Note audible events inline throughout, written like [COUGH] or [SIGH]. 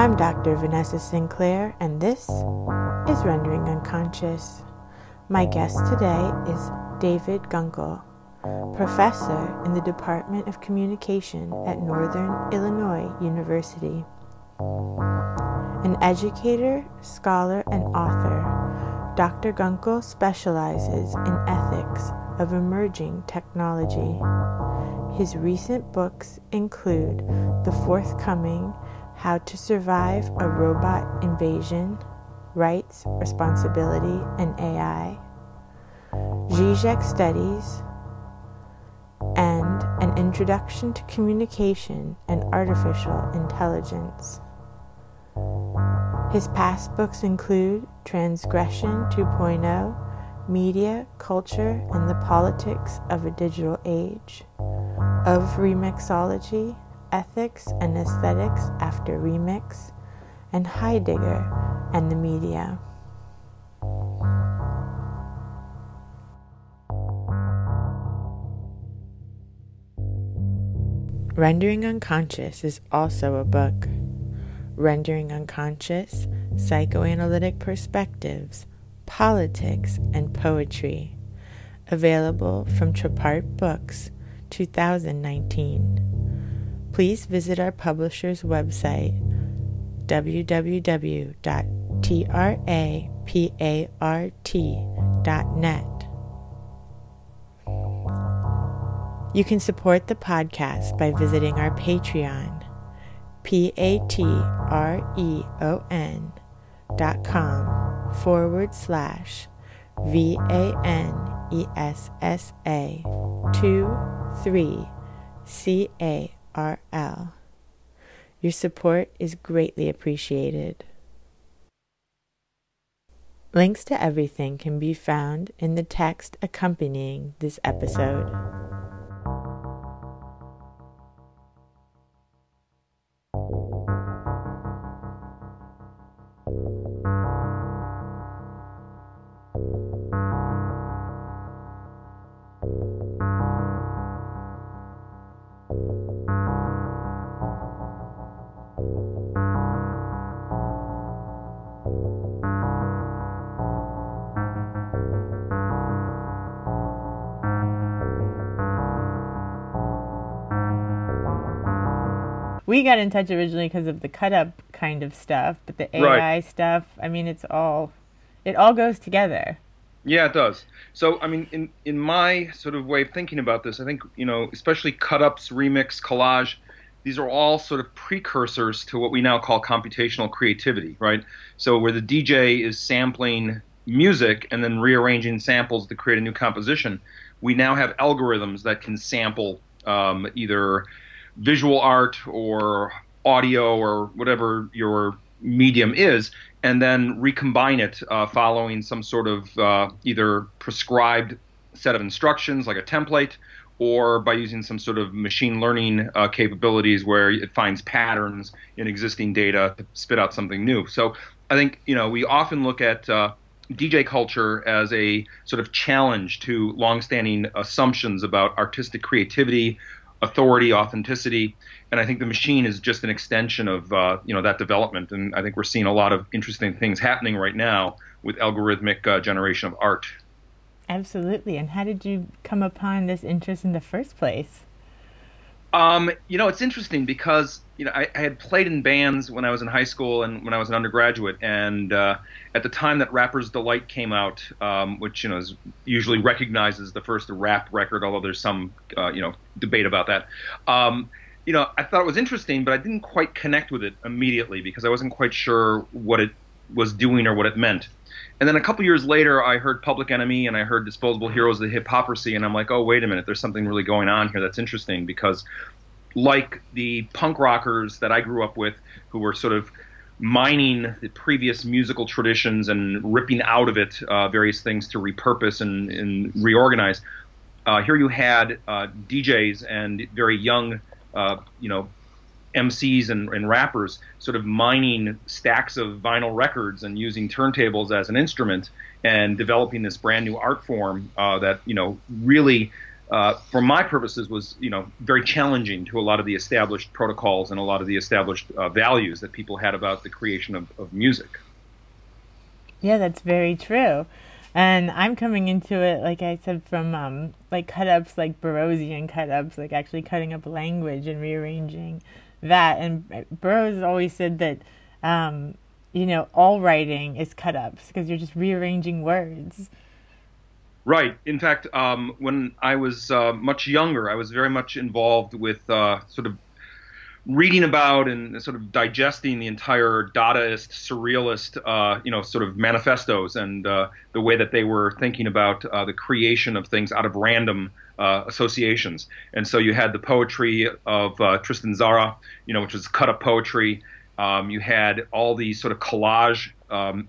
I'm Dr. Vanessa Sinclair, and this is Rendering Unconscious. My guest today is David Gunkel, professor in the Department of Communication at Northern Illinois University. An educator, scholar, and author, Dr. Gunkel specializes in ethics of emerging technology. His recent books include the forthcoming How to Survive a Robot Invasion, Rights, Responsibility, and AI, Zizek Studies, and An Introduction to Communication and Artificial Intelligence. His past books include Transgression 2.0 Media, Culture, and the Politics of a Digital Age, of Remixology, Ethics and Aesthetics After Remix, and Heidegger and the Media. Rendering Unconscious is also a book. Rendering Unconscious Psychoanalytic Perspectives Politics, and Poetry. Available from Trapart Books, 2019. Please visit our publisher's website www.trapart.net. You can support the podcast by visiting our Patreon, p-a-t-r-e-o-n dot com forward slash V A N E S S A 2 3 C A R L. Your support is greatly appreciated. Links to everything can be found in the text accompanying this episode. We got in touch originally because of the cut up kind of stuff, but the AI right. stuff, I mean, it's all, it all goes together. Yeah, it does. So, I mean, in in my sort of way of thinking about this, I think you know, especially cut ups, remix, collage, these are all sort of precursors to what we now call computational creativity, right? So, where the DJ is sampling music and then rearranging samples to create a new composition, we now have algorithms that can sample um, either visual art or audio or whatever your medium is, and then recombine it uh, following some sort of uh, either prescribed set of instructions like a template or by using some sort of machine learning uh, capabilities where it finds patterns in existing data to spit out something new. So I think you know we often look at uh, DJ culture as a sort of challenge to longstanding assumptions about artistic creativity, authority, authenticity, and I think the machine is just an extension of uh, you know that development. And I think we're seeing a lot of interesting things happening right now with algorithmic uh, generation of art. Absolutely. And how did you come upon this interest in the first place? Um, you know, it's interesting because you know I, I, had played in bands when I was in high school and when I was an undergraduate, and uh, at the time that Rapper's Delight came out, um, which you know is usually recognized as the first rap record, although there's some uh, you know debate about that. Um, you know, I thought it was interesting, but I didn't quite connect with it immediately because I wasn't quite sure what it was doing or what it meant. And then a couple years later, I heard Public Enemy and I heard Disposable Heroes of the Hiphoprisy, and I'm like, oh, wait a minute, there's something really going on here that's interesting because, like the punk rockers that I grew up with, who were sort of mining the previous musical traditions and ripping out of it uh, various things to repurpose and, and reorganize. Uh, here you had uh, DJs and very young, uh, you know, MCs and, and, rappers sort of mining stacks of vinyl records and using turntables as an instrument and developing this brand new art form uh, that you know really uh, for my purposes, was you know very challenging to a lot of the established protocols and a lot of the established uh, values that people had about the creation of, of music. Yeah, that's very true. And I'm coming into it, like I said, from um, like cut ups, like Burroughsian cut ups, like actually cutting up language and rearranging that. And Burroughs always said that, um, you know, all writing is cut ups because you're just rearranging words. Right. In fact, um, when I was uh, much younger, I was very much involved with uh, sort of reading about and sort of digesting the entire Dadaist, Surrealist, uh, you know, sort of manifestos and uh, the way that they were thinking about uh, the creation of things out of random uh, associations. And so you had the poetry of uh, Tristan Tzara, you know, which was cut up poetry. Um, you had all these sort of collage um,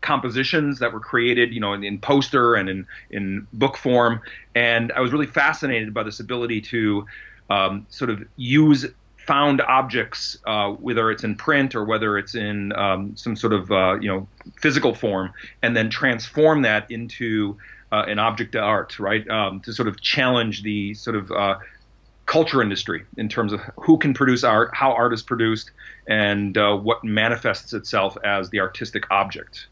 compositions that were created, you know, in, in, poster and in, in book form. And I was really fascinated by this ability to um, sort of use found objects, uh, whether it's in print or whether it's in um, some sort of uh, you know physical form, and then transform that into uh, an object of art, right? Um, to sort of challenge the sort of uh, culture industry in terms of who can produce art, how art is produced, and uh, what manifests itself as the artistic object.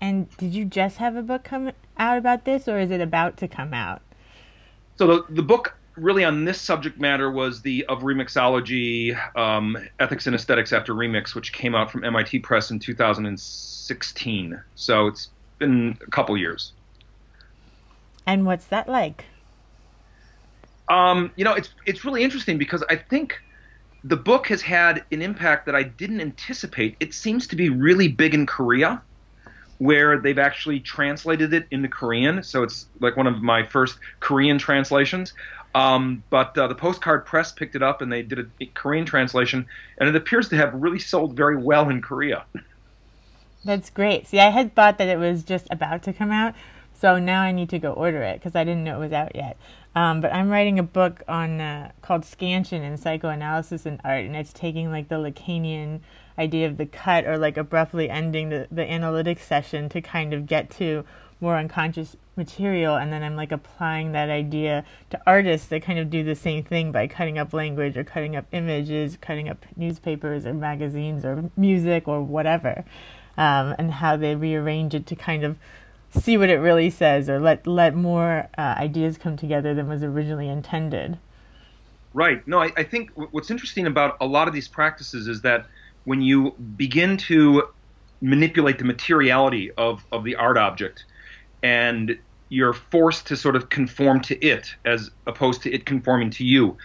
And did you just have a book come out about this, or is it about to come out? So the the book really on this subject matter was the of remixology um, ethics and aesthetics after remix which came out from mit press in 2016 so it's been a couple years and what's that like um, you know it's it's really interesting because i think the book has had an impact that i didn't anticipate it seems to be really big in korea where they've actually translated it into Korean. So it's like one of my first Korean translations. Um, but uh, the postcard press picked it up and they did a Korean translation, and it appears to have really sold very well in Korea. That's great. See, I had thought that it was just about to come out, so now I need to go order it because I didn't know it was out yet. Um, but I'm writing a book on uh, called Scansion in Psychoanalysis and Art, and it's taking like the Lacanian idea of the cut or like abruptly ending the, the analytic session to kind of get to more unconscious material and then I'm like applying that idea to artists that kind of do the same thing by cutting up language or cutting up images, cutting up newspapers or magazines or music or whatever, um, and how they rearrange it to kind of see what it really says or let let more uh, ideas come together than was originally intended. Right. No, I, I think what's interesting about a lot of these practices is that when you begin to manipulate the materiality of, of the art object, and you're forced to sort of conform to it as opposed to it conforming to you.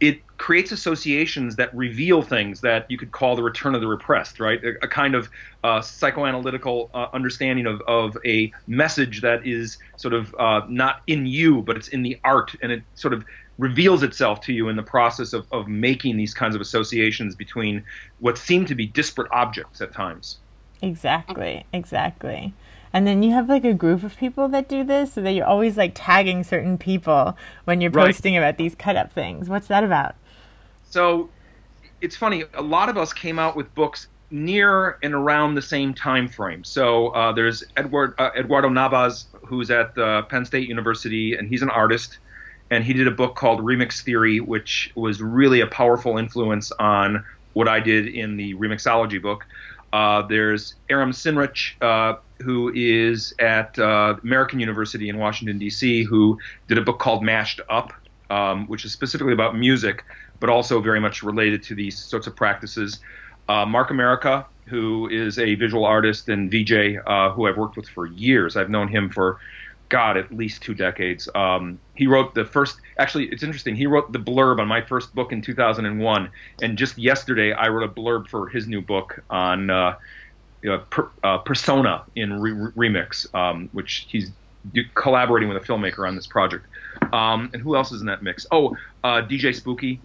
It creates associations that reveal things that you could call the return of the repressed, right? A, a kind of uh, psychoanalytical uh, understanding of, of a message that is sort of uh, not in you, but it's in the art, and it sort of reveals itself to you in the process of, of making these kinds of associations between what seem to be disparate objects at times. Exactly, exactly. And then you have like a group of people that do this, so that you're always like tagging certain people when you're posting about these cut up things. What's that about? So it's funny. A lot of us came out with books near and around the same time frame. So uh, there's Edward uh, Eduardo Navas, who's at uh, Penn State University, and he's an artist. And he did a book called Remix Theory, which was really a powerful influence on what I did in the remixology book. Uh, there's Aram Sinnreich, uh, who is at uh, American University in Washington, D.C., who did a book called Mashed Up, um, which is specifically about music, but also very much related to these sorts of practices. Uh, Mark Amerika, who is a visual artist and VJ uh, who I've worked with for years. I've known him for, God, at least two decades. Um, he wrote the first, actually, it's interesting. He wrote the blurb on my first book in 2001. And just yesterday, I wrote a blurb for his new book on uh, uh, per, uh, persona in re- remix, um, which he's collaborating with a filmmaker on this project. Um, and who else is in that mix? Oh, uh, DJ Spooky,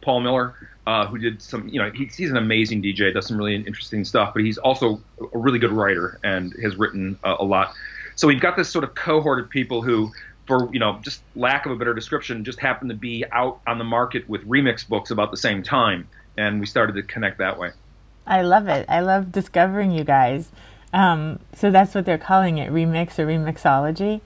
Paul Miller, uh, who did some. You know, he, he's an amazing DJ, does some really interesting stuff, but he's also a really good writer and has written uh, a lot. So we've got this sort of cohort of people who for you know just lack of a better description just happen to be out on the market with remix books about the same time and we started to connect that way I love it. I love discovering you guys. Um, so that's what they're calling it, remix or remixology.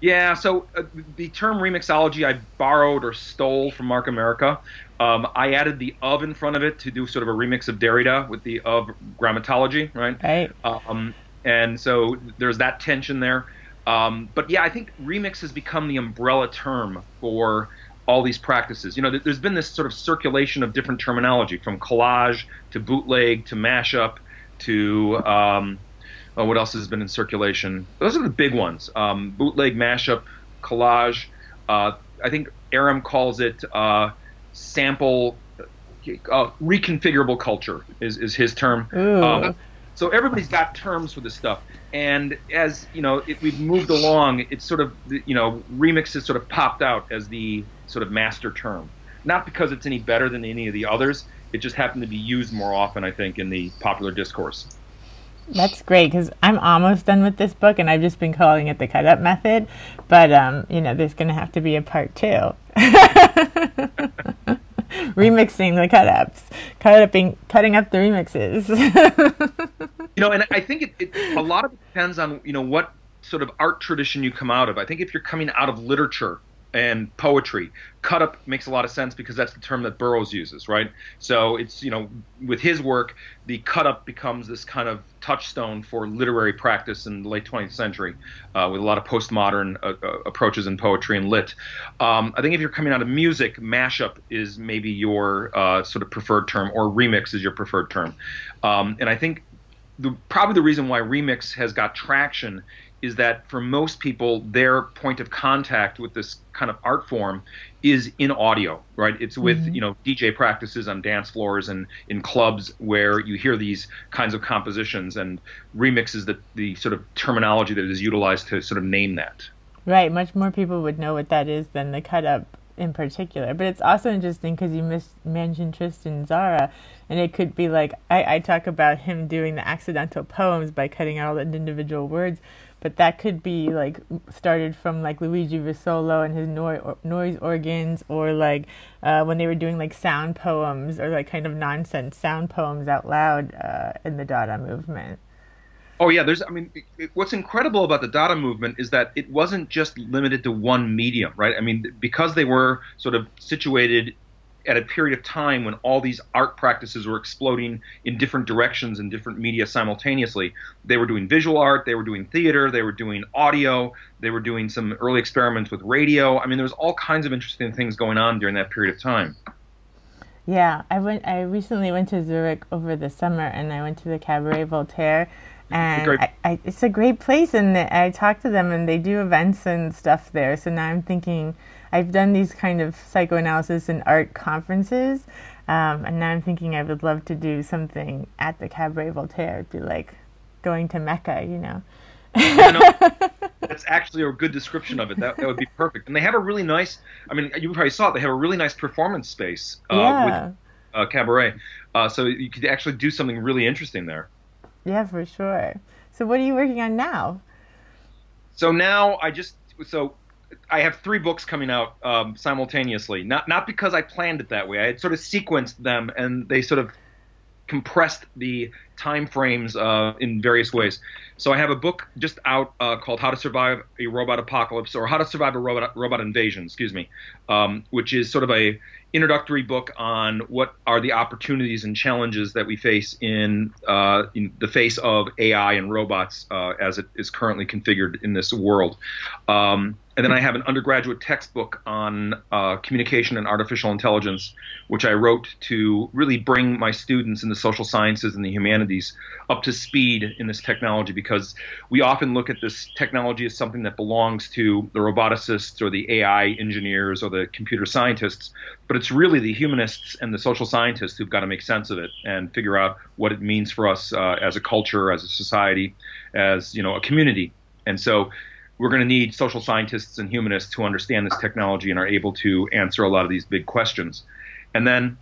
Yeah, so uh, the term remixology I borrowed or stole from Mark Amerika. Um, I added the of in front of it to do sort of a remix of Derrida with the of grammatology, right? Right. Um, and so there's that tension there. Um, but yeah, I think remix has become the umbrella term for all these practices. You know, there's been this sort of circulation of different terminology from collage to bootleg to mashup to um, oh, what else has been in circulation? Those are the big ones: um, bootleg, mashup, collage. Uh, I think Aram calls it uh, sample. Uh, reconfigurable culture is, is his term. So everybody's got terms for this stuff. And as you know it, we've moved along it's sort of you know remix has sort of popped out as the sort of master term. Not because it's any better than any of the others. It just happened to be used more often i think in the popular discourse. That's great because i'm almost done with this book and i've just been calling it the cut up method. But um, you know there's going to have to be a part two [LAUGHS] [LAUGHS] remixing the cut ups cut upping cutting up the remixes. [LAUGHS] You know and i think it, it, a lot of it depends on you know what sort of art tradition you come out of. I think if you're coming out of literature and poetry. Cut up makes a lot of sense because that's the term that Burroughs uses, right? So it's, you know, with his work, the cut up becomes this kind of touchstone for literary practice in the late 20th century uh, with a lot of postmodern uh, uh, approaches in poetry and lit. Um, I think if you're coming out of music, mashup is maybe your uh, sort of preferred term, or remix is your preferred term. Um, and I think the, probably the reason why remix has got traction is that for most people, their point of contact with this kind of art form is in audio, right? It's with mm-hmm. you know DJ practices on dance floors and in clubs where you hear these kinds of compositions, and remixes. That the sort of terminology that is utilized to sort of name that. Right, much more people would know what that is than the cut up in particular. But it's also interesting because you mis- mentioned Tristan Tzara, and it could be like I, I talk about him doing the accidental poems by cutting out all the individual words but that could be like started from like Luigi Russolo and his no- noise organs, or like uh, when they were doing like sound poems or like kind of nonsense sound poems out loud uh, in the Dada movement. Oh yeah, there's. I mean, it, what's incredible about the Dada movement is that it wasn't just limited to one medium, right? I mean, because they were sort of situated at a period of time when all these art practices were exploding in different directions in different media simultaneously. They were doing visual art, they were doing theater, they were doing audio, they were doing some early experiments with radio. I mean, there was all kinds of interesting things going on during that period of time. Yeah, I went. I recently went to Zurich over the summer, and I went to the Cabaret Voltaire, and I, I, it's a great place. And I talked to them, and they do events and stuff there. So now I'm thinking I've done these kind of psychoanalysis and art conferences, um, and now I'm thinking I would love to do something at the Cabaret Voltaire. It'd be like going to Mecca, you know. [LAUGHS] that's actually a good description of it. That, that would be perfect. And they have a really nice. I mean, you probably saw it. They have a really nice performance space uh, yeah. with uh, cabaret, uh, so you could actually do something really interesting there. Yeah, for sure. So, what are you working on now? So now I just so I have three books coming out um, simultaneously. Not not because I planned it that way. I had sort of sequenced them, and they sort of compressed the time frames uh, in various ways. So I have a book just out uh, called "How to Survive a Robot Apocalypse" or "How to Survive a Robot Robot Invasion," excuse me, um, which is sort of a introductory book on what are the opportunities and challenges that we face in, uh, in the face of AI and robots uh, as it is currently configured in this world. Um, and then I have an undergraduate textbook on uh, communication and artificial intelligence, which I wrote to really bring my students in the social sciences and the humanities up to speed in this technology because we often look at this technology as something that belongs to the roboticists or the AI engineers or the computer scientists, but it's really the humanists and the social scientists who've got to make sense of it and figure out what it means for us uh, as a culture, as a society, as you know, a community. And so we're going to need social scientists and humanists who understand this technology and are able to answer a lot of these big questions. And then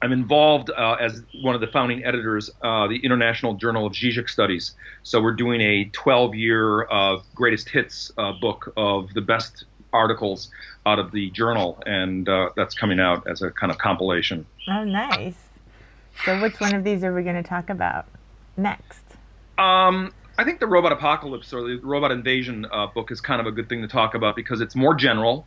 I'm involved uh, as one of the founding editors, uh, the International Journal of Zizek Studies. So we're doing a 12-year uh, greatest hits uh, book of the best articles out of the journal, and uh, that's coming out as a kind of compilation. Oh, nice. So which one of these are we going to talk about next? Um, I think the robot apocalypse or the robot invasion uh, book is kind of a good thing to talk about because it's more general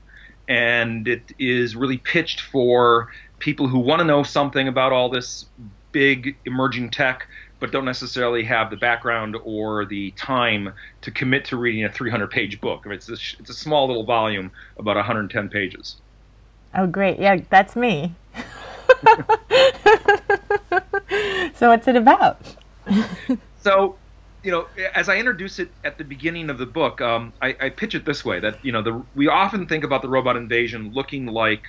and it is really pitched for people who want to know something about all this big emerging tech but don't necessarily have the background or the time to commit to reading a 300 page book. It's a, it's a small little volume, about 110 pages. Oh, great. Yeah, that's me. [LAUGHS] [LAUGHS] so, what's it about? so, you know, as I introduce it at the beginning of the book, um, I, I, pitch it this way: that you know, the, we often think about the robot invasion looking like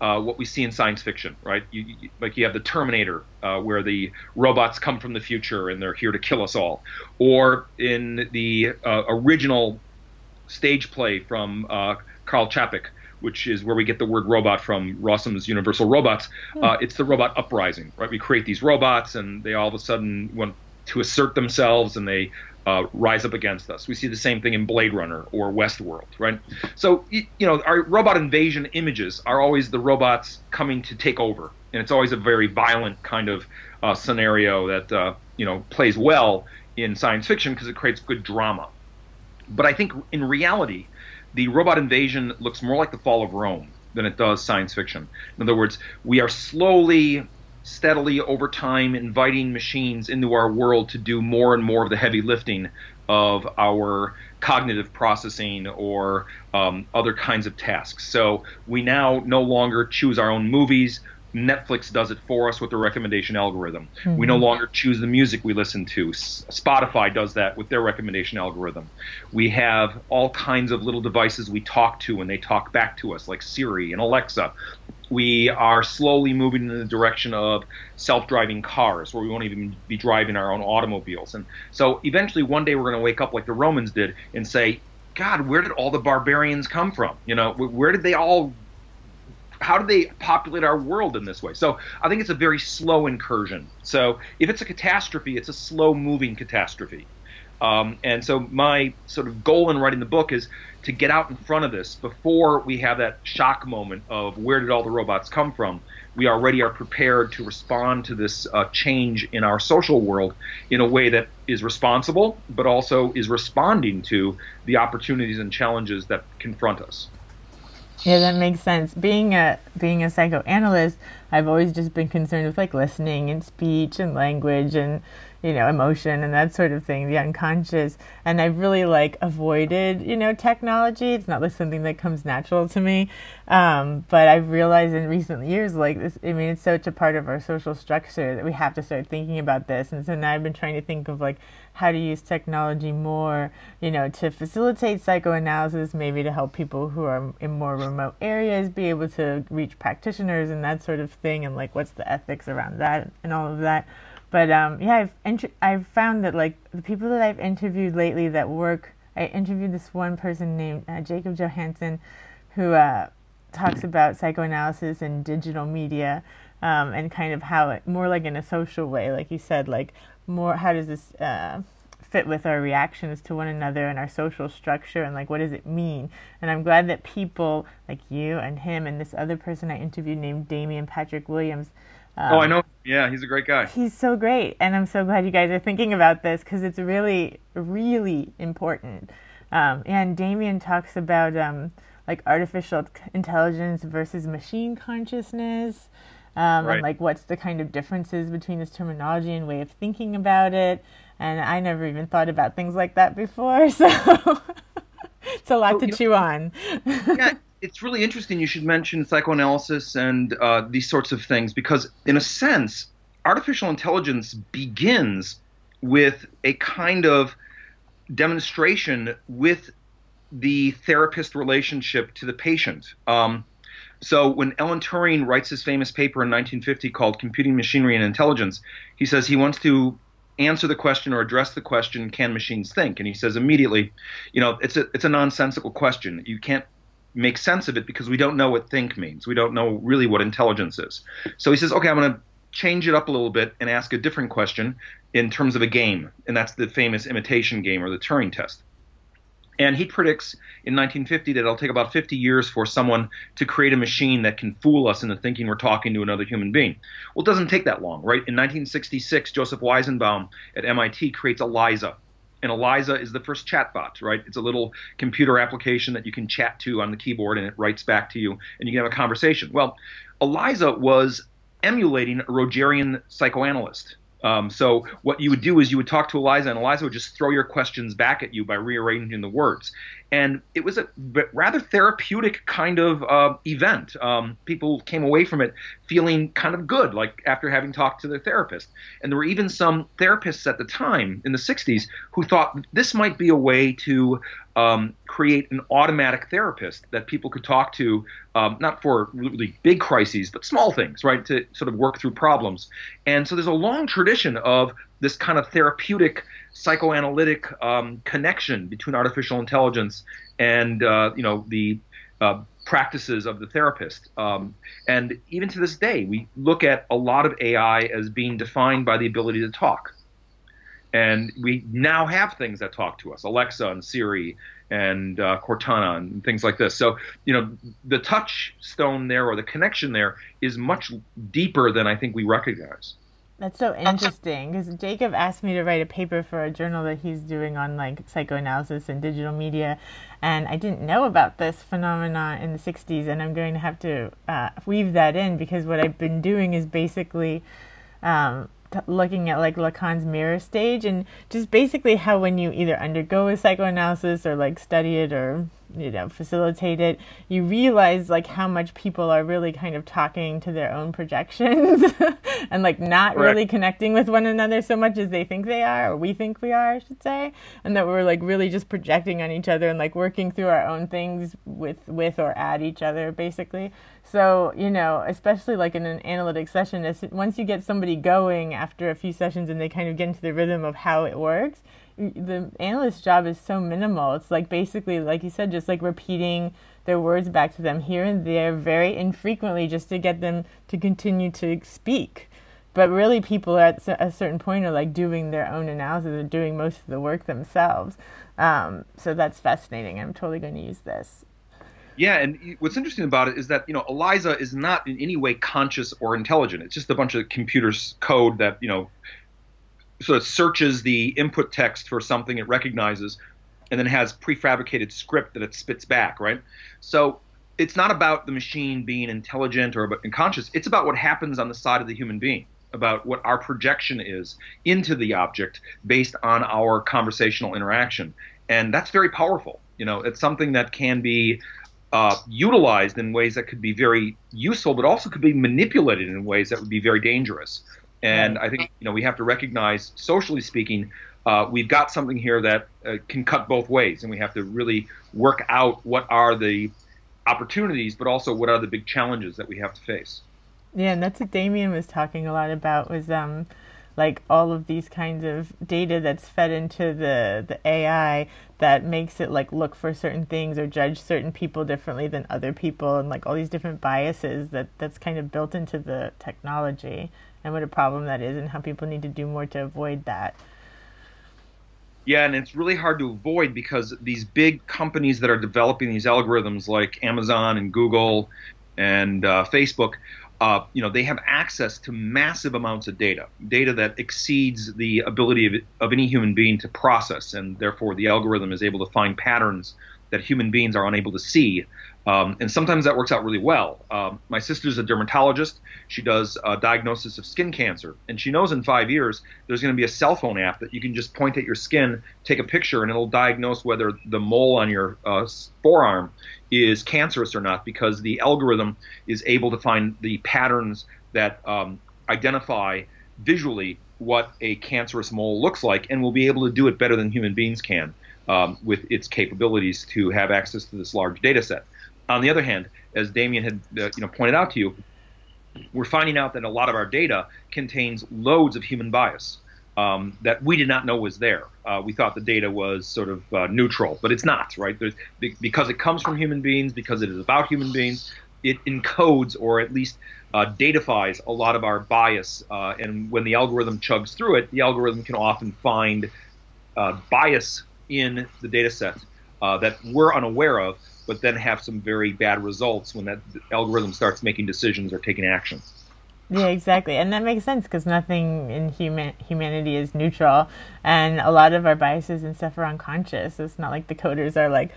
uh, what we see in science fiction, right? You, you, like you have the Terminator, uh, where the robots come from the future and they're here to kill us all, or in the uh, original stage play from uh, Karl Čapek, which is where we get the word robot from Rossum's Universal Robots. Hmm. Uh, it's the robot uprising, right? We create these robots, and they all of a sudden want to assert themselves, and they uh, rise up against us. We see the same thing in Blade Runner or Westworld, right? So you know, our robot invasion images are always the robots coming to take over, and it's always a very violent kind of uh, scenario that uh, you know plays well in science fiction because it creates good drama. But I think in reality, the robot invasion looks more like the fall of Rome than it does science fiction. In other words, we are slowly steadily over time inviting machines into our world to do more and more of the heavy lifting of our cognitive processing or um, other kinds of tasks. So we now no longer choose our own movies. Netflix does it for us with the recommendation algorithm. Mm-hmm. We no mm-hmm. longer choose the music we listen to. Spotify does that with their recommendation algorithm. We have all kinds of little devices we talk to and they talk back to us, like Siri and Alexa we are slowly moving in the direction of self-driving cars where we won't even be driving our own automobiles and so eventually one day we're going to wake up like the romans did and say god where did all the barbarians come from you know where did they all how do they populate our world in this way so i think it's a very slow incursion so if it's a catastrophe it's a slow moving catastrophe um, and so my sort of goal in writing the book is to get out in front of this before we have that shock moment of where did all the robots come from. We already are prepared to respond to this uh, change in our social world in a way that is responsible, but also is responding to the opportunities and challenges that confront us. Yeah, that makes sense. Being a being a psychoanalyst, I've always just been concerned with like listening and speech and language and you know, emotion and that sort of thing, the unconscious. And I've really like avoided, you know, technology. It's not like something that comes natural to me. Um, but I've realized in recent years, like this, I mean, it's such a part of our social structure that we have to start thinking about this. And so now I've been trying to think of like how to use technology more, you know, to facilitate psychoanalysis, maybe to help people who are in more remote areas be able to reach practitioners and that sort of thing. And like, what's the ethics around that and all of that. But um, yeah, I've I've found that like the people that I've interviewed lately that work. I interviewed this one person named uh, Jacob Johanssen, who uh, talks about psychoanalysis and digital media, um, and kind of how it more like in a social way, like you said, like more how does this uh, fit with our reactions to one another and our social structure and like what does it mean and i'm glad that people like you and him and this other person i interviewed named Damien Patrick Williams um, oh, I know. Yeah, he's a great guy. He's so great, and I'm so glad you guys are thinking about this because it's really, really important. Um, and Damien talks about um, like artificial intelligence versus machine consciousness, um, right. and like what's the kind of differences between this terminology and way of thinking about it. And I never even thought about things like that before, [LAUGHS] so it's a lot oh, to chew know, on. yeah, [LAUGHS] it's really interesting you should mention psychoanalysis and uh, these sorts of things because, in a sense, artificial intelligence begins with a kind of demonstration with the therapist relationship to the patient. Um, so when Alan Turing writes his famous paper in 1950 called Computing Machinery and Intelligence, he says he wants to answer the question or address the question, can machines think? And he says immediately, you know, it's a it's a nonsensical question. You can't make sense of it because we don't know what think means. We don't know really what intelligence is. So he says, okay, I'm going to change it up a little bit and ask a different question in terms of a game, and that's the famous imitation game or the Turing test. And he predicts in 1950 that it'll take about 50 years for someone to create a machine that can fool us into thinking we're talking to another human being. Well, it doesn't take that long, right? In 1966, Joseph Weizenbaum at MIT creates ELIZA, And Eliza is the first chatbot, right? It's a little computer application that you can chat to on the keyboard and it writes back to you and you can have a conversation. Well, Eliza was emulating a Rogerian psychoanalyst. Um, so what you would do is you would talk to Eliza, and Eliza would just throw your questions back at you by rearranging the words. And it was a rather therapeutic kind of uh, event. Um, people came away from it feeling kind of good, like after having talked to their therapist. And there were even some therapists at the time in the 60s who thought this might be a way to um, create an automatic therapist that people could talk to, um, not for really big crises, but small things, right, to sort of work through problems. And so there's a long tradition of this kind of therapeutic psychoanalytic um, connection between artificial intelligence and uh, you know the uh, practices of the therapist. Um, and even to this day, we look at a lot of AI as being defined by the ability to talk. And we now have things that talk to us, Alexa and Siri and uh, Cortana and things like this. So, you know, the touchstone there or the connection there is much deeper than I think we recognize. That's so interesting because Jacob asked me to write a paper for a journal that he's doing on like psychoanalysis and digital media, and I didn't know about this phenomenon in the '60s, and I'm going to have to uh, weave that in because what I've been doing is basically um, looking at like Lacan's mirror stage and just basically how when you either undergo a psychoanalysis or like study it or you know facilitate it you realize like how much people are really kind of talking to their own projections [LAUGHS] and like not right. really connecting with one another so much as they think they are or we think we are i should say and that we're like really just projecting on each other and like working through our own things with with or at each other basically so you know especially like in an analytic session once you get somebody going after a few sessions and they kind of get into the rhythm of how it works the analyst's job is so minimal. It's like basically, like you said, just like repeating their words back to them here and there very infrequently just to get them to continue to speak. But really, people at a certain point are like doing their own analysis and doing most of the work themselves. Um, so that's fascinating. I'm totally going to use this. Yeah, and what's interesting about it is that you know Eliza is not in any way conscious or intelligent. It's just a bunch of computers code that you know sort of searches the input text for something it recognizes and then has prefabricated script that it spits back, right? So it's not about the machine being intelligent or unconscious. It's about what happens on the side of the human being, about what our projection is into the object based on our conversational interaction. And that's very powerful. You know, it's something that can be uh, utilized in ways that could be very useful, but also could be manipulated in ways that would be very dangerous. And I think you know we have to recognize, socially speaking, uh, we've got something here that uh, can cut both ways, and we have to really work out what are the opportunities, but also what are the big challenges that we have to face. Yeah, and that's what Damien was talking a lot about was um, like all of these kinds of data that's fed into the the AI that makes it like look for certain things or judge certain people differently than other people, and like all these different biases that that's kind of built into the technology and what a problem that is and how people need to do more to avoid that. Yeah, and it's really hard to avoid because these big companies that are developing these algorithms, like Amazon and Google and uh, Facebook, uh, you know, they have access to massive amounts of data, data that exceeds the ability of, of any human being to process, and therefore the algorithm is able to find patterns that human beings are unable to see. Um, and sometimes that works out really well. Um, my sister's a dermatologist. She does a diagnosis of skin cancer, and she knows in five years there's going to be a cell phone app that you can just point at your skin, take a picture, and it'll diagnose whether the mole on your uh, forearm is cancerous or not because the algorithm is able to find the patterns that um, identify visually what a cancerous mole looks like, and will be able to do it better than human beings can um, with its capabilities to have access to this large data set. On the other hand, as Damien had uh, you know pointed out to you, we're finding out that a lot of our data contains loads of human bias um, that we did not know was there. Uh, we thought the data was sort of uh, neutral, but it's not, right? There's, because it comes from human beings, because it is about human beings, it encodes or at least uh, datafies a lot of our bias. Uh, and when the algorithm chugs through it, the algorithm can often find uh, bias in the data set uh, that we're unaware of but then have some very bad results when that algorithm starts making decisions or taking action. Yeah, exactly, and that makes sense because nothing in human humanity is neutral, and a lot of our biases and stuff are unconscious. It's not like the coders are like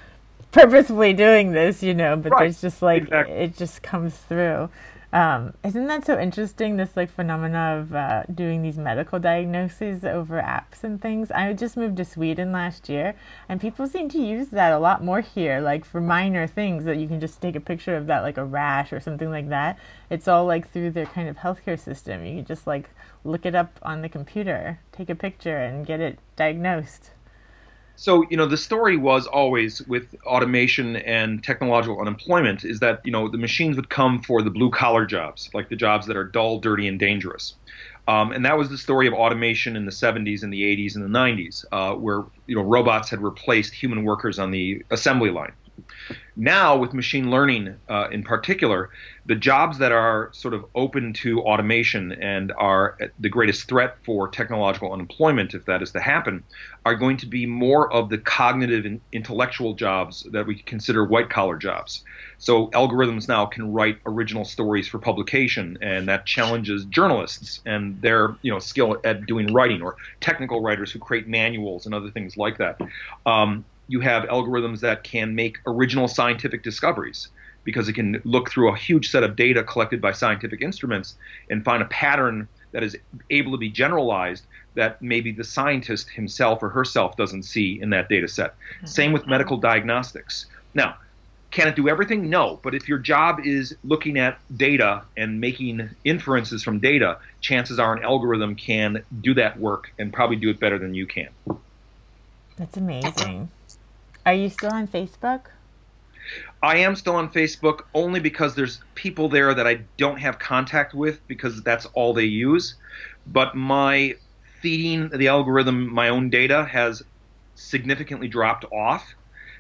purposefully doing this, you know, but Right, there's just like exactly. it just comes through. Um, isn't that so interesting? This like phenomena of uh, doing these medical diagnoses over apps and things. I just moved to Sweden last year, and people seem to use that a lot more here. Like for minor things that you can just take a picture of that, like a rash or something like that. It's all like through their kind of healthcare system. You can just like look it up on the computer, take a picture, and get it diagnosed. So, you know, the story was always with automation and technological unemployment is that, you know, the machines would come for the blue collar jobs, like the jobs that are dull, dirty, and dangerous. Um, and that was the story of automation in the 70s and the 80s and the 90s, uh, where, you know, robots had replaced human workers on the assembly line. Now, with machine learning uh, in particular, the jobs that are sort of open to automation and are the greatest threat for technological unemployment, if that is to happen, are going to be more of the cognitive and intellectual jobs that we consider white collar jobs. So algorithms now can write original stories for publication, and that challenges journalists and their you know skill at doing writing, or technical writers who create manuals and other things like that. Um, you have algorithms that can make original scientific discoveries because it can look through a huge set of data collected by scientific instruments and find a pattern that is able to be generalized that maybe the scientist himself or herself doesn't see in that data set. Same with medical diagnostics. Now, can it do everything? No. But if your job is looking at data and making inferences from data, chances are an algorithm can do that work and probably do it better than you can. That's amazing. Are you still on Facebook? I am still on Facebook only because there's people there that I don't have contact with because that's all they use. But my feeding the algorithm my own data has significantly dropped off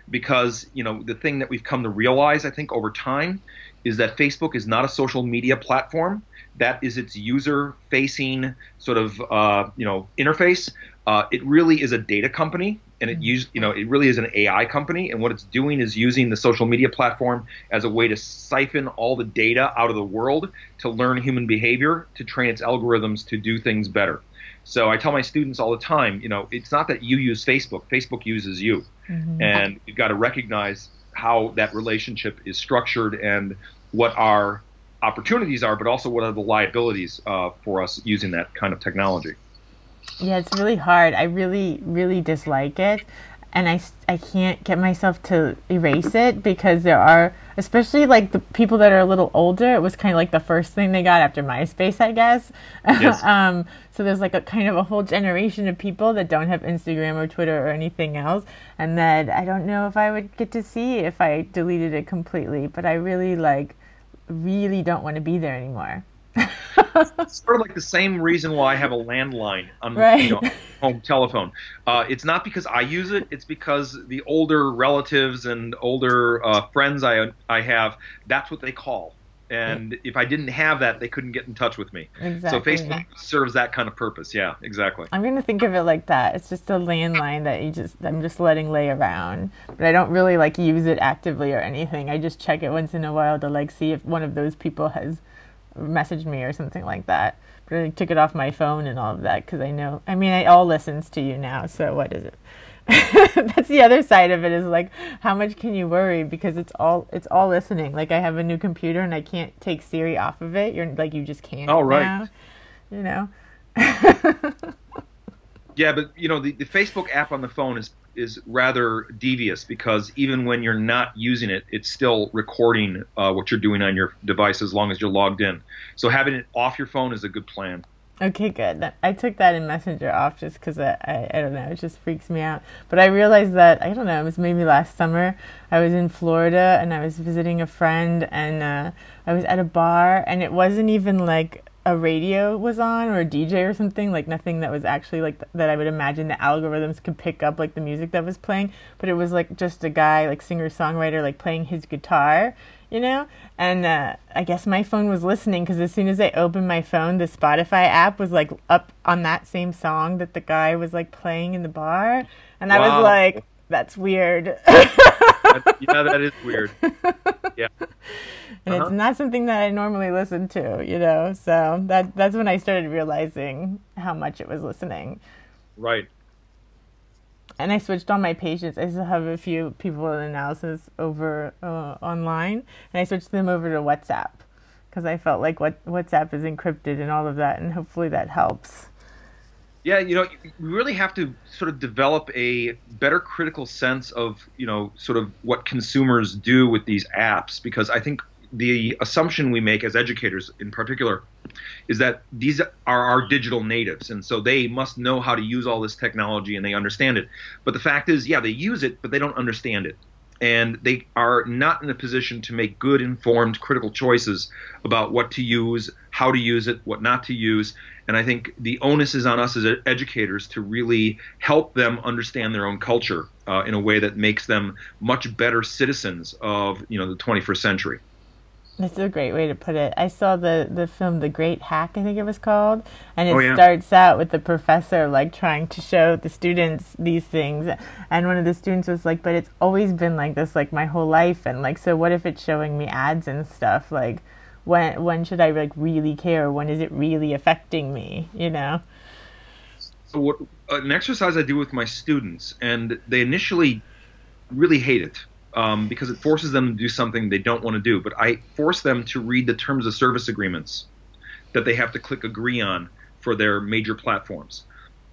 because, you know, the thing that we've come to realize, I think, over time is that Facebook is not a social media platform. That is its user facing sort of, uh, you know, interface. Uh, it really is a data company and it use you know it really is an AI company and what it's doing is using the social media platform as a way to siphon all the data out of the world to learn human behavior to train its algorithms to do things better. So I tell my students all the time, you know, it's not that you use Facebook, Facebook uses you. And you've got to recognize how that relationship is structured and what our opportunities are, but also what are the liabilities uh, for us using that kind of technology. Yeah, it's really hard. I really, really dislike it. And I, I can't get myself to erase it because there are, especially like the people that are a little older, it was kind of like the first thing they got after MySpace, I guess. Yes. [LAUGHS] um, so there's like a kind of a whole generation of people that don't have Instagram or Twitter or anything else. And that I don't know if I would get to see if I deleted it completely, but I really like, really don't want to be there anymore. It's sort of like the same reason why I have a landline on Right. you know, home telephone. Uh, it's not because I use it; it's because the older relatives and older uh, friends I I have, that's what they call. And if I didn't have that, they couldn't get in touch with me. Exactly. So Facebook serves that kind of purpose. Yeah, exactly. I'm gonna think of it like that. It's just a landline that you just I'm just letting lay around, but I don't really like use it actively or anything. I just check it once in a while to like see if one of those people has messaged me or something like that. But I took it off my phone and all of that because I know. I mean, it all listens to you now. So what is it? [LAUGHS] That's the other side of it is like how much can you worry because it's all it's all listening. Like I have a new computer and I can't take Siri off of it. You're like you just can't. Oh, right. now, you know. [LAUGHS] Yeah, but you know the, the Facebook app on the phone is is rather devious because even when you're not using it, it's still recording uh, what you're doing on your device as long as you're logged in. So having it off your phone is a good plan. Okay, good. I took that in Messenger off just because I, I, I don't know, it just freaks me out. But I realized that, I don't know, it was maybe last summer. I was in Florida and I was visiting a friend and uh, I was at a bar and it wasn't even like a radio was on or a DJ or something, like nothing that was actually like th- that I would imagine the algorithms could pick up like the music that was playing. But it was like just a guy, like singer songwriter, like playing his guitar you know and uh, i guess my phone was listening because as soon as i opened my phone the spotify app was like up on that same song that the guy was like playing in the bar and i was like that's weird. [LAUGHS] that, yeah, that is weird. [LAUGHS] Yeah. And uh-huh. it's not something that I normally listen to, you know. So that that's when I started realizing how much it was listening. Right. And I switched all my patients. I still have a few people in analysis over uh, online, and I switched them over to WhatsApp because I felt like what WhatsApp is encrypted and all of that, and hopefully that helps. Yeah, you know, we really have to sort of develop a better critical sense of, you know, sort of what consumers do with these apps because I think the assumption we make as educators in particular is that these are our digital natives and so they must know how to use all this technology and they understand it. But the fact is yeah they use it but they don't understand it. And they are not in a position to make good informed critical choices about what to use how to use it what not to use and i think the onus is on us as educators to really help them understand their own culture uh, in a way that makes them much better citizens of you know the 21st century that's a great way to put it. I saw the, the film The Great Hack, I think it was called, and it oh, yeah. starts out with the professor like trying to show the students these things, and one of the students was like, "But it's always been like this, like my whole life, and like so what if it's showing me ads and stuff? Like when when should I like really care? When is it really affecting me? You know?" So what an exercise I do with my students, and they initially really hate it um, because it forces them to do something they don't want to do. But I force them to read the terms of service agreements that they have to click agree on for their major platforms.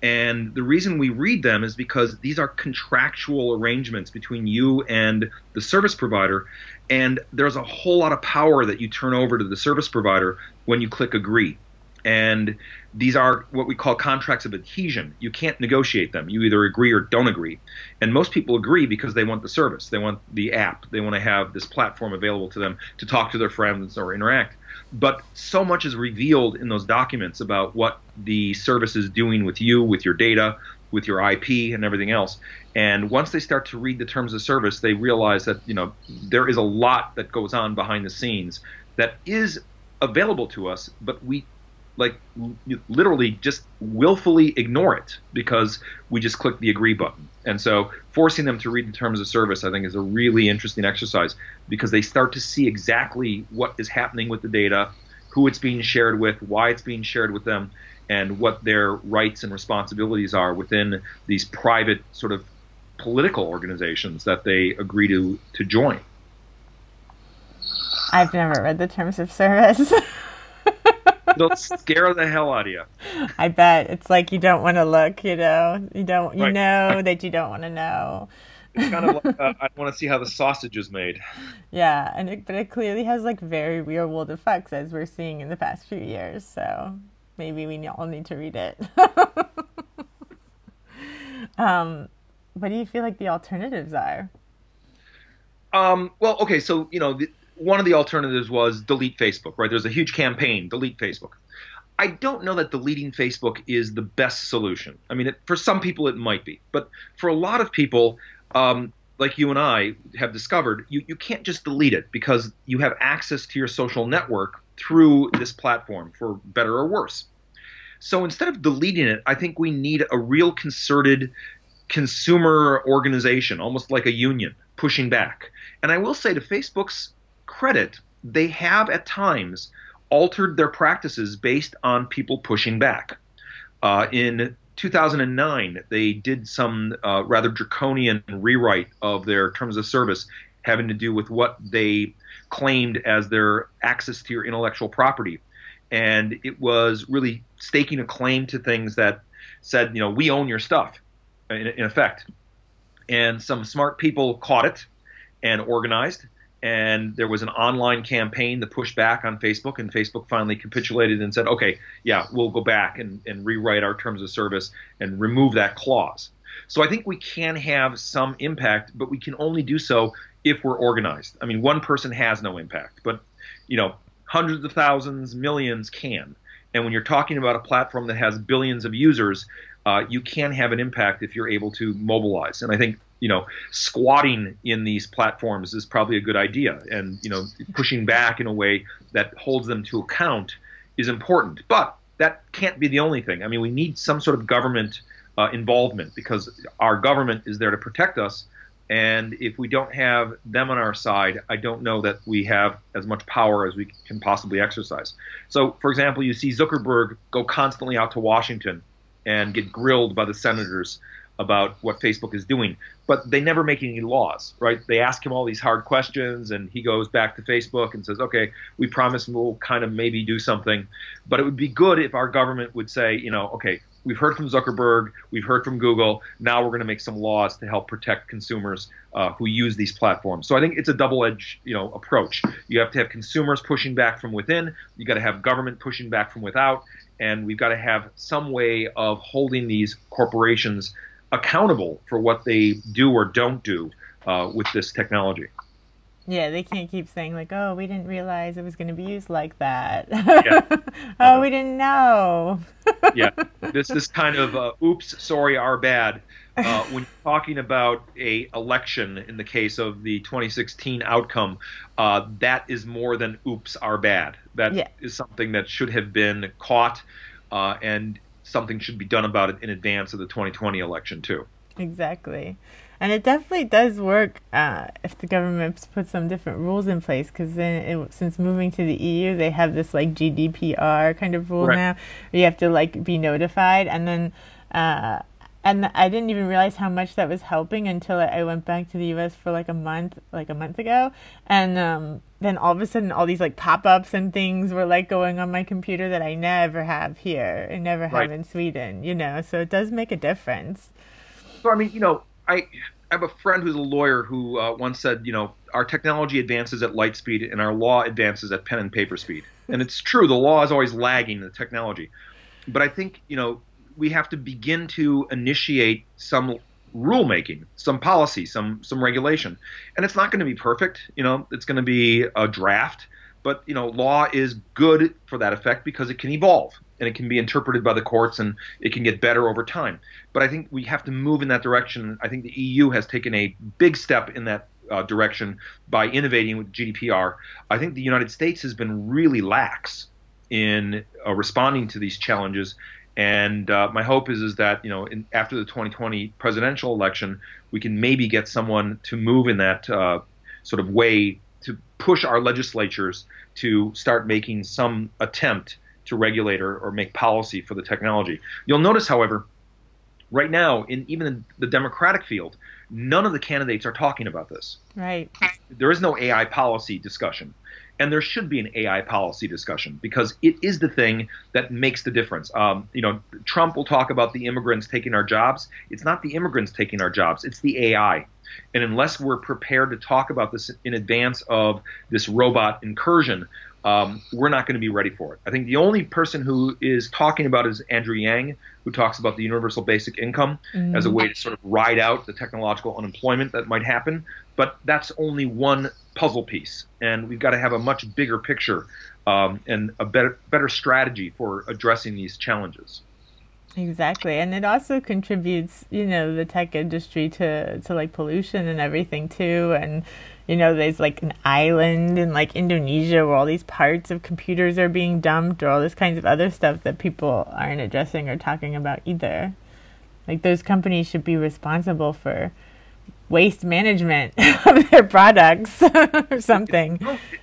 And the reason we read them is because these are contractual arrangements between you and the service provider. And there's a whole lot of power that you turn over to the service provider when you click agree. And these are what we call contracts of adhesion. You can't negotiate them. You either agree or don't agree. And most people agree because they want the service, they want the app, they want to have this platform available to them to talk to their friends or interact. But so much is revealed in those documents about what the service is doing with you, with your data, with your IP, and everything else. And once they start to read the terms of service, they realize that you know there is a lot that goes on behind the scenes that is available to us, but we like literally just willfully ignore it because we just click the agree button. And so forcing them to read the terms of service, I think, is a really interesting exercise because they start to see exactly what is happening with the data, who it's being shared with, why it's being shared with them, and what their rights and responsibilities are within these private sort of political organizations that they agree to to join. I've never read the terms of service. [LAUGHS] They'll scare the hell out of you. I bet it's like you don't want to look. You know, you don't. You right. know [LAUGHS] that you don't want to know. It's kind of like uh, [LAUGHS] I want to see how the sausage is made. Yeah, and it, but it clearly has like very real world effects as we're seeing in the past few years. So maybe we all need to read it. [LAUGHS] um, what do you feel like the alternatives are? Um, well, okay, so you know, the, one of the alternatives was delete Facebook, right? There's a huge campaign, delete Facebook. I don't know that deleting Facebook is the best solution. I mean, it, for some people it might be, but for a lot of people, um, like you and I have discovered, you, you can't just delete it because you have access to your social network through this platform, for better or worse. So instead of deleting it, I think we need a real concerted consumer organization, almost like a union, pushing back. And I will say to Facebook's credit, they have at times altered their practices based on people pushing back. Uh, in 2009, they did some uh, rather draconian rewrite of their terms of service having to do with what they claimed as their access to your intellectual property. And it was really staking a claim to things that said, you know, we own your stuff, in, in effect. And some smart people caught it and organized and there was an online campaign to push back on Facebook, and Facebook finally capitulated and said, okay, yeah, we'll go back and, and rewrite our terms of service and remove that clause. So I think we can have some impact, but we can only do so if we're organized. I mean, one person has no impact, but you know, hundreds of thousands, millions can. And when you're talking about a platform that has billions of users, uh, you can have an impact if you're able to mobilize. And I think you know, squatting in these platforms is probably a good idea, and you know, pushing back in a way that holds them to account is important. But that can't be the only thing. I mean, we need some sort of government uh, involvement because our government is there to protect us. And if we don't have them on our side, I don't know that we have as much power as we can possibly exercise. So, for example, you see Zuckerberg go constantly out to Washington and get grilled by the senators about what Facebook is doing, but they never make any laws, right? They ask him all these hard questions, and he goes back to Facebook and says, "Okay, we promise we'll kind of maybe do something." But it would be good if our government would say, you know, okay, we've heard from Zuckerberg, we've heard from Google. Now we're going to make some laws to help protect consumers uh, who use these platforms. So I think it's a double-edged, you know, approach. You have to have consumers pushing back from within. You got to have government pushing back from without, and we've got to have some way of holding these corporations accountable for what they do or don't do uh, with this technology. Yeah, they can't keep saying like, "Oh, we didn't realize it was going to be used like that." Yeah. [LAUGHS] oh, uh-huh. we didn't know. [LAUGHS] yeah, this is kind of uh, "oops, sorry, our bad." Uh, [LAUGHS] when you're talking about a election, in the case of the 2016 outcome, uh, that is more than "oops, our bad." That yeah. is something that should have been caught, uh, and something should be done about it in advance of the 2020 election too. Exactly. And it definitely does work uh, if the government puts some different rules in place. Because then, it, since moving to the EU, they have this like GDPR kind of rule right. now, where you have to like be notified, and then. Uh, and I didn't even realize how much that was helping until I went back to the U.S. for like a month, like a month ago, and um, then all of a sudden, all these like pop-ups and things were like going on my computer that I never have here, and never have in Sweden. You know, so it does make a difference. So I mean, you know, I have a friend who's a lawyer who uh, once said, you know, our technology advances at light speed and our law advances at pen and paper speed. And it's true, the law is always lagging the technology. But I think, you know, we have to begin to initiate some rulemaking, some policy, some some regulation. And it's not going to be perfect, you know, it's going to be a draft, but you know, law is good for that effect because it can evolve and it can be interpreted by the courts and it can get better over time. But I think we have to move in that direction. I think the EU has taken a big step in that uh, direction by innovating with GDPR. I think the United States has been really lax in uh, responding to these challenges. And uh, my hope is is that you know in, after the 2020 presidential election, we can maybe get someone to move in that uh, sort of way to push our legislatures to start making some attempt to regulate or, or make policy for the technology. You'll notice, however, right now, in even in the Democratic field, none of the candidates are talking about this. Right. There is no AI policy discussion. And there should be an AI policy discussion because it is the thing that makes the difference. Um, you know, Trump will talk about the immigrants taking our jobs. It's not the immigrants taking our jobs, it's the AI. And unless we're prepared to talk about this in advance of this robot incursion, um, we're not going to be ready for it. I think the only person who is talking about is Andrew Yang, who talks about the universal basic income mm-hmm. as a way to sort of ride out the technological unemployment that might happen. But that's only one puzzle piece, and we've got to have a much bigger picture um, and a better better strategy for addressing these challenges. Exactly. And it also contributes, you know, the tech industry to, to like pollution and everything too. And, you know, there's like an island in like Indonesia where all these parts of computers are being dumped or all this kinds of other stuff that people aren't addressing or talking about either. Like those companies should be responsible for waste management [LAUGHS] of their products [LAUGHS] or something.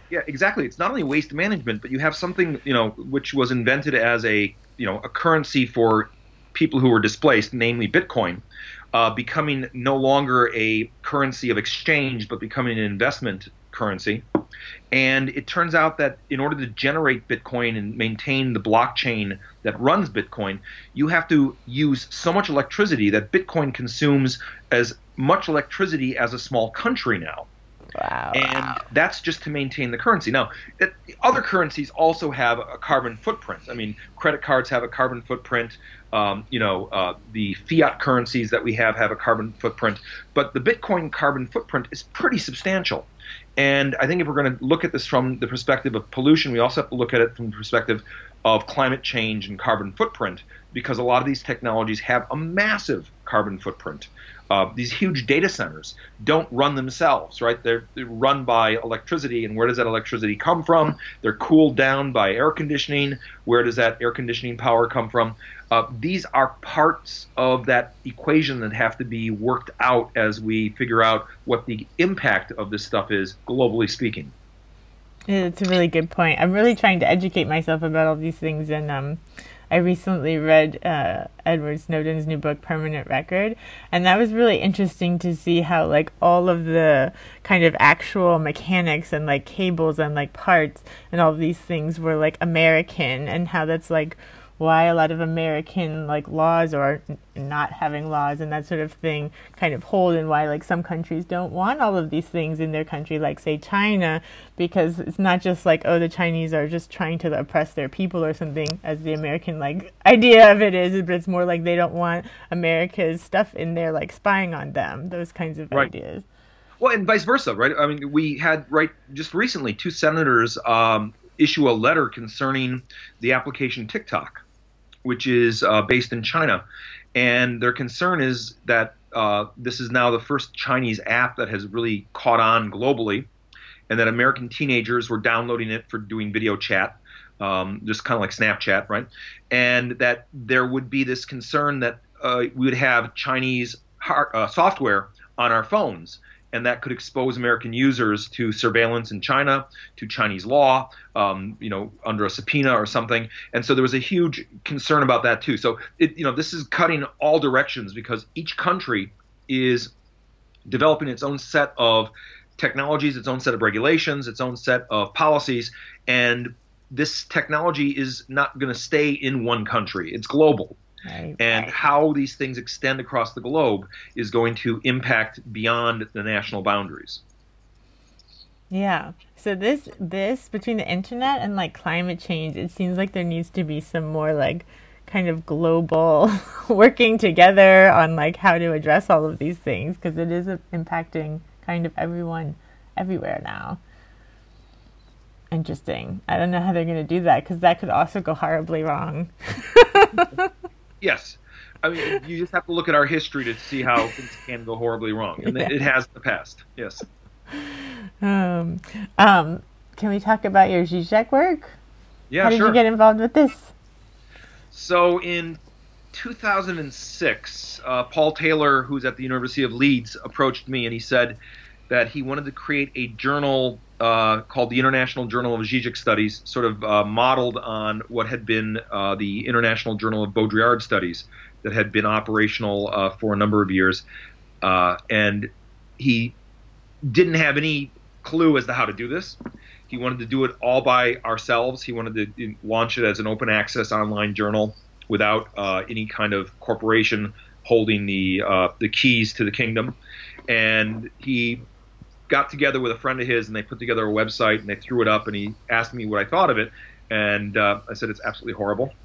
Yeah, exactly. It's not only waste management, but you have something, you know, which was invented as a, you know, a currency for people who were displaced, namely Bitcoin, uh, becoming no longer a currency of exchange, but becoming an investment currency. And it turns out that in order to generate Bitcoin and maintain the blockchain that runs Bitcoin, you have to use so much electricity that Bitcoin consumes as much electricity as a small country now. Wow. And that's just to maintain the currency. Now, it, other currencies also have a carbon footprint. I mean, credit cards have a carbon footprint. Um, you know, uh, the fiat currencies that we have have a carbon footprint, but the Bitcoin carbon footprint is pretty substantial. And I think if we're going to look at this from the perspective of pollution, we also have to look at it from the perspective of climate change and carbon footprint, because a lot of these technologies have a massive carbon footprint. Uh, these huge data centers don't run themselves, right? They're, they're, run by electricity, and where does that electricity come from? They're cooled down by air conditioning. Where does that air conditioning power come from? Uh, these are parts of that equation that have to be worked out as we figure out what the impact of this stuff is, globally speaking. It's a really good point. I'm really trying to educate myself about all these things, and um, I recently read uh, Edward Snowden's new book, Permanent Record, and that was really interesting to see how like all of the kind of actual mechanics and like cables and like parts and all of these things were like American, and how that's like why a lot of American like laws or not having laws and that sort of thing kind of hold and why like some countries don't want all of these things in their country like say China because it's not just like oh the Chinese are just trying to oppress their people or something as the American like idea of it is but it's more like they don't want America's stuff in there like spying on them those kinds of right. ideas. Well and vice versa right? I mean we had right just recently two senators um, issue a letter concerning the application TikTok which is uh, based in China. And their concern is that uh, this is now the first Chinese app that has really caught on globally, and that American teenagers were downloading it for doing video chat, um, just kind of like Snapchat, right? And that there would be this concern that uh, we would have Chinese hard, uh, software on our phones and that could expose American users to surveillance in China, to Chinese law, um, you know, under a subpoena or something. And so there was a huge concern about that too. So it, you know, this is cutting all directions because each country is developing its own set of technologies, its own set of regulations, its own set of policies, and this technology is not going to stay in one country. It's global. Right, and right. how these things extend across the globe is going to impact beyond the national boundaries. Yeah. So this this between the internet and like climate change, it seems like there needs to be some more like kind of global [LAUGHS] working together on like how to address all of these things because it is impacting kind of everyone everywhere now. Interesting. I don't know how they're going to do that because that could also go horribly wrong. [LAUGHS] Yes. I mean, you just have to look at our history to see how things can go horribly wrong, and yeah. it has in the past. Yes. Um, um, can we talk about your Zizek work? Yeah, How did sure. you get involved with this? So in 2006, uh, Paul Taylor, who's at the University of Leeds, approached me and he said that he wanted to create a journal uh, called the International Journal of Zizek Studies, sort of uh, modeled on what had been uh, the International Journal of Baudrillard Studies that had been operational uh, for a number of years. Uh, and he didn't have any clue as to how to do this. He wanted to do it all by ourselves. He wanted to launch it as an open access online journal without uh, any kind of corporation holding the the keys to the kingdom. And he got together with a friend of his and they put together a website and they threw it up and he asked me what I thought of it and uh, I said it's absolutely horrible. [LAUGHS]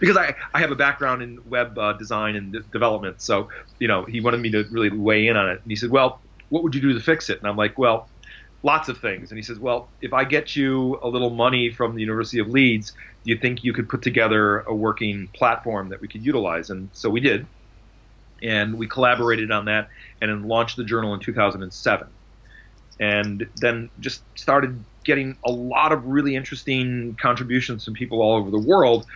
Because I, I have a background in web uh, design and development so you know he wanted me to really weigh in on it. And he said well what would you do to fix it? And I'm like well lots of things. And he says well if I get you a little money from the University of Leeds do you think you could put together a working platform that we could utilize? And so we did and we collaborated on that and launched the journal in 2007 and then just started getting a lot of really interesting contributions from people all over the world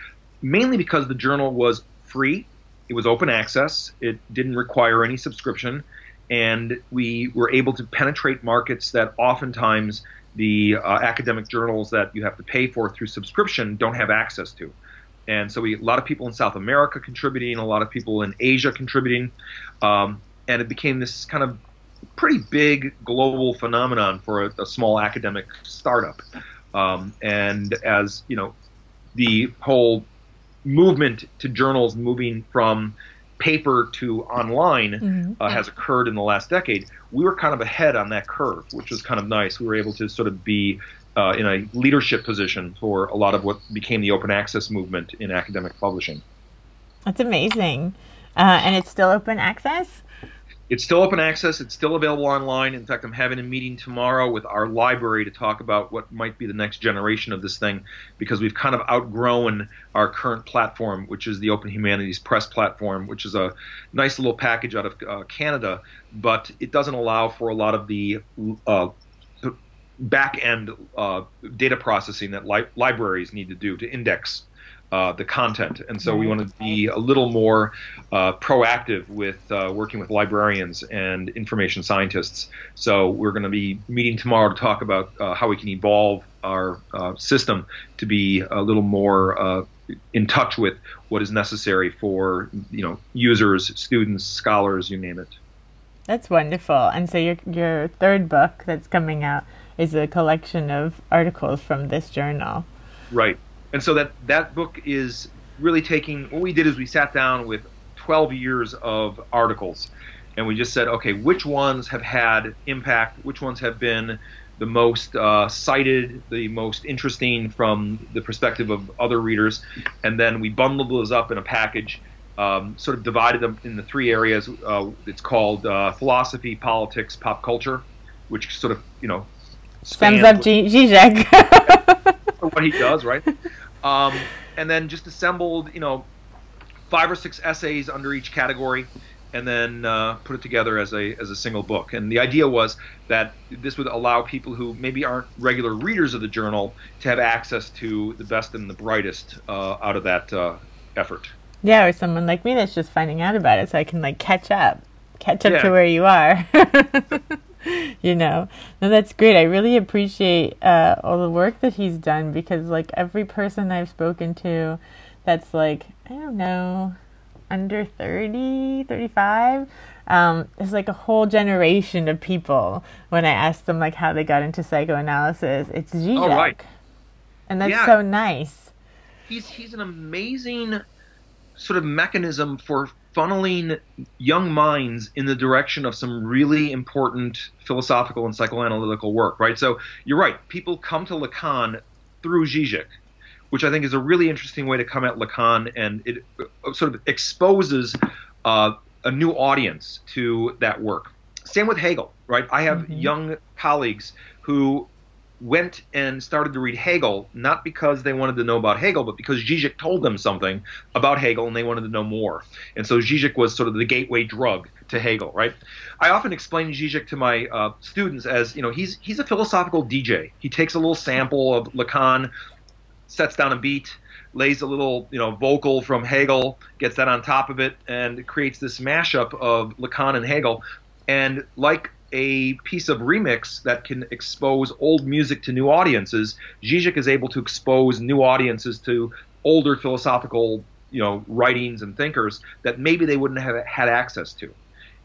mainly because the journal was free it was open access it didn't require any subscription and we were able to penetrate markets that oftentimes the uh, academic journals that you have to pay for through subscription don't have access to and so we a lot of people in South America contributing, a lot of people in Asia contributing, um, and it became this kind of pretty big global phenomenon for a, a small academic startup. Um, and as you know, the whole movement to journals moving from paper to online mm-hmm. uh, has occurred in the last decade. We were kind of ahead on that curve, which was kind of nice. We were able to sort of be uh, in a leadership position for a lot of what became the open access movement in academic publishing. That's amazing. Uh, and it's still open access? It's still open access. It's still available online. In fact, I'm having a meeting tomorrow with our library to talk about what might be the next generation of this thing because we've kind of outgrown our current platform, which is the Open Humanities Press platform, which is a nice little package out of uh, Canada, but it doesn't allow for a lot of the uh, back end uh, data processing that li- libraries need to do to index uh, the content. And so we want to be a little more uh, proactive with uh, working with librarians and information scientists. So we're going to be meeting tomorrow to talk about uh, how we can evolve our uh, system to be a little more uh, in touch with what is necessary for you know users, students, scholars, you name it. That's wonderful. And so your your third book that's coming out is a collection of articles from this journal. Right. And so that that book is really taking what we did is we sat down with 12 years of articles and we just said, okay, which ones have had impact, which ones have been the most uh, cited, the most interesting from the perspective of other readers, and then we bundled those up in a package, um, sort of divided them in the three areas. Uh, it's called uh, philosophy, politics, pop culture, which sort of you know sums up Zizek. what he does, right? Um, and then just assembled, you know, five or six essays under each category and then uh, put it together as a as a single book. And the idea was that this would allow people who maybe aren't regular readers of the journal to have access to the best and the brightest uh, out of that uh, effort. Yeah, or someone like me that's just finding out about it, so I can like catch up, catch up yeah. to where you are. [LAUGHS] [LAUGHS] you know, no, that's great. I really appreciate uh, all the work that he's done because like every person I've spoken to, that's like I don't know under 30, 35. Um, it's like a whole generation of people when I ask them like how they got into psychoanalysis. It's Zizek. Oh, right. And that's yeah. so nice. He's he's an amazing sort of mechanism for funneling young minds in the direction of some really important philosophical and psychoanalytical work, right? So you're right. People come to Lacan through Zizek which I think is a really interesting way to come at Lacan, and it uh, sort of exposes uh, a new audience to that work. Same with Hegel, right? I have mm-hmm. young colleagues who went and started to read Hegel not because they wanted to know about Hegel, but because Zizek told them something about Hegel and they wanted to know more. And so Zizek was sort of the gateway drug to Hegel, right? I often explain Zizek to my uh, students as, you know, he's he's a philosophical DJ. He takes a little sample of Lacan, sets down a beat, lays a little you know vocal from Hegel, gets that on top of it, and creates this mashup of Lacan and Hegel. And like a piece of remix that can expose old music to new audiences, Zizek is able to expose new audiences to older philosophical you know writings and thinkers that maybe they wouldn't have had access to.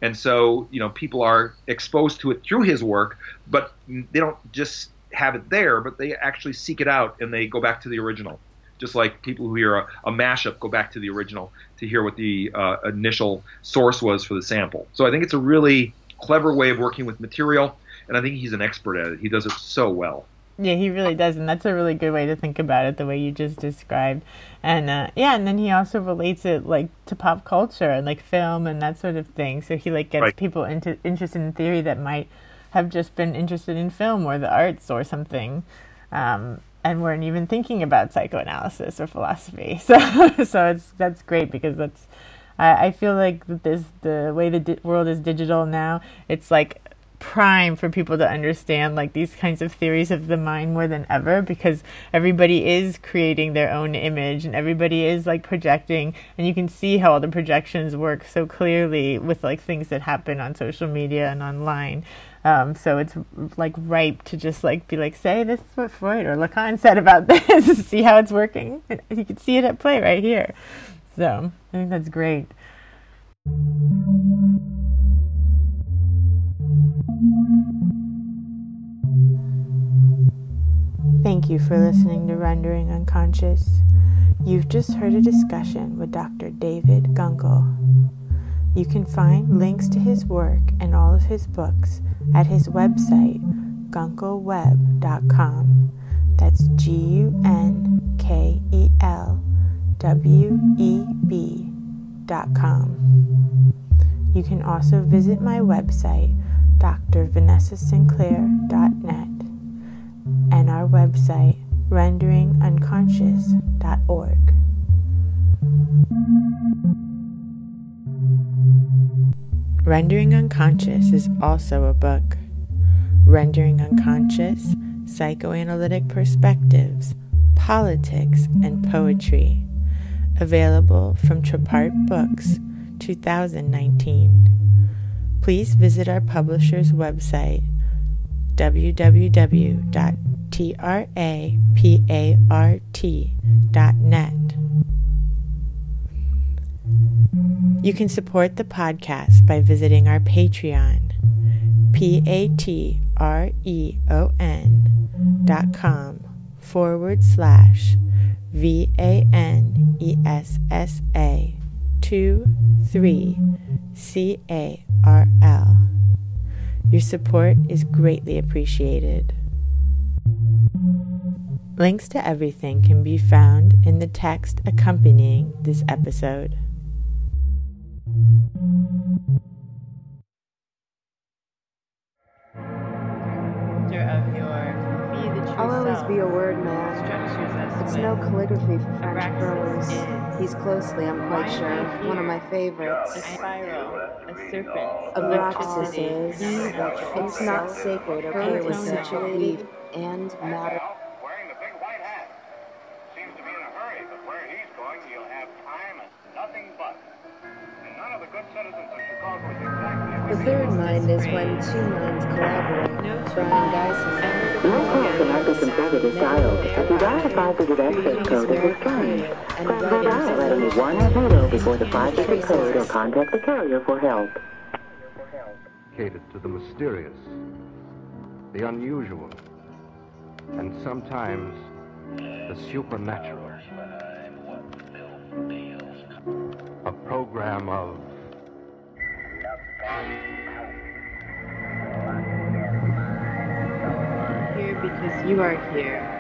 And so, you know, people are exposed to it through his work, but they don't just have it there, but they actually seek it out and they go back to the original. Just like people who hear a, a mashup go back to the original to hear what the uh, initial source was for the sample. So I think it's a really clever way of working with material, and I think he's an expert at it. He does it so well. Yeah, he really does, and that's a really good way to think about it, the way you just described. And uh, yeah, and then he also relates it like to pop culture and like film and that sort of thing. So he like gets right. people into interested in theory that might have just been interested in film or the arts or something, um, and weren't even thinking about psychoanalysis or philosophy. [LAUGHS] So, so it's that's great because that's. I, I feel like this the way the di- world is digital now. It's like prime for people to understand like these kinds of theories of the mind more than ever because everybody is creating their own image and everybody is like projecting and you can see how all the projections work so clearly with like things that happen on social media and online um, so it's like ripe to just like be like, say this is what Freud or Lacan said about [LAUGHS] this. see how it's working. You can see it at play right here. So I think that's great. Thank you for listening to Rendering Unconscious. You've just heard a discussion with Dr. David Gunkel. You can find links to his work and all of his books at his website, gunkelweb.com. That's G U N K E L W E B.com. You can also visit my website, drvanessasinclair.net, and our website, renderingunconscious.org. Rendering Unconscious is also a book. Rendering Unconscious Psychoanalytic Perspectives, Politics, and Poetry available from Trapart Books 2019. Please visit our publisher's website www.trapart.net. You can support the podcast by visiting our Patreon, p-a-t-r-e-o-n dot com forward slash v-a-n-e-s-s-a 2 3 c-a-r-l. Your support is greatly appreciated. Links to everything can be found in the text accompanying this episode. Of your be the true I'll always be a word man. Structures us It's with no calligraphy for French Abraxas prose. He's closely, I'm quite why sure, one of my favorites. a spiral, a serpent, Abraxas is. It's not sacred, okay? We're Proton situated and matter. wearing the big white hat. Seems to be in a hurry, but where he's going, you'll have time and nothing but. And none of the good citizens of Chicago is exactly The third mind is when two minds collaborate. Brion Gysin. No call cannot be completed as dialed. If you dial the five-digit access code this time, And press the dial at only one or zero before the five-digit code or contact the carrier for help. dedicated to the mysterious, the unusual, and sometimes the supernatural. A program of because you are here.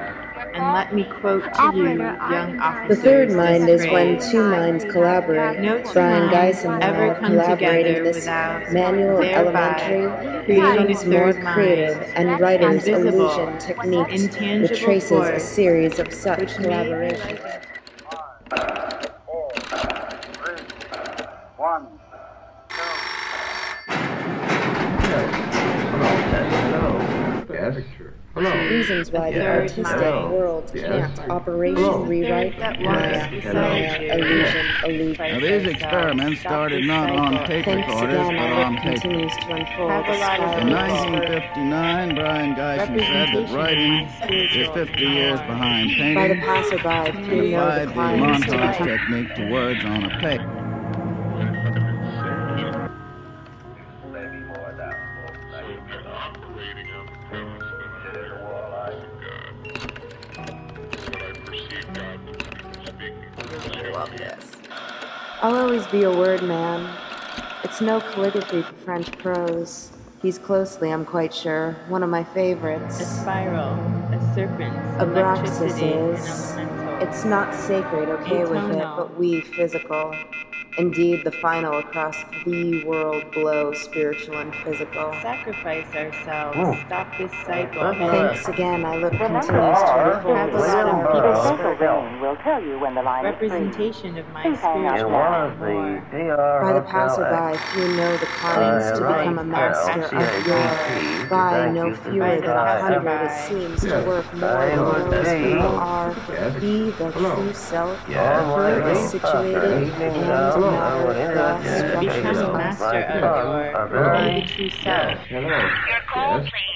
And let me quote to you, young The third mind is when two minds collaborate. No two Brion minds Gysin ever now come collaborating together this without manual thereby elementary creating becomes a more third creative and writing's illusion techniques intangible which traces a series of such collaborations. one. Reasons why the artistic world can't. Operation rewrite That Maya, walks beside Maya, illusion, illusion. Now, these uh, experiments started not on tape Thanks recorders, again, but on paper. continues to unfold. Have a The lot of spiral In people. of work. 1959, Brion Gysin said that writing is 50 years behind painting. By the painting. passerby, He the applied the montage technique to words on a paper. Be a word man. It's no calligraphy for French prose. He's closely, I'm quite sure, one of my favorites. A spiral, a serpent, Abraxas electricity, is. It's not sacred, okay with it, but we physical. Indeed, the final across the world blow, spiritual and physical. Sacrifice ourselves. Stop this cycle. Thanks again, I look continues to unfold. Have The lot of spiral people. of Special work. zone will tell you when the line is free. Representation of my Please spiritual now. By the passerby, few know the climbs to become a master of your. By no fewer than a hundred, it seems to work more than those who are. Be the true self, who is situated and matter the Become a structures master of your, be the true self. Your call, please.